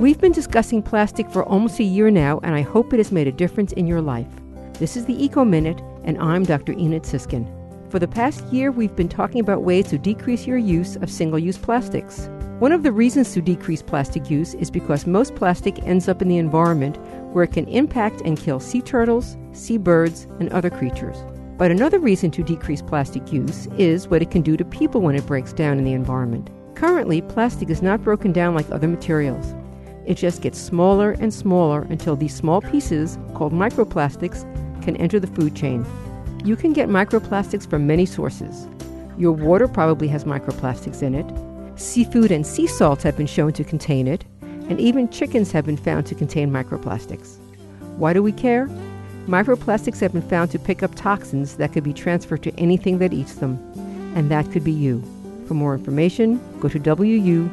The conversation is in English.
We've been discussing plastic for almost a year now, and I hope it has made a difference in your life. This is the Eco Minute, and I'm Dr. Enid Sisskin. For the past year, we've been talking about ways to decrease your use of single use plastics. One of the reasons to decrease plastic use is because most plastic ends up in the environment where it can impact and kill sea turtles, seabirds, and other creatures. But another reason to decrease plastic use is what it can do to people when it breaks down in the environment. Currently, plastic is not broken down like other materials. It just gets smaller and smaller until these small pieces, called microplastics, can enter the food chain. You can get microplastics from many sources. Your water probably has microplastics in it. Seafood and sea salts have been shown to contain it, and even chickens have been found to contain microplastics. Why do we care? Microplastics have been found to pick up toxins that could be transferred to anything that eats them, and that could be you. For more information, go to wuwf.org.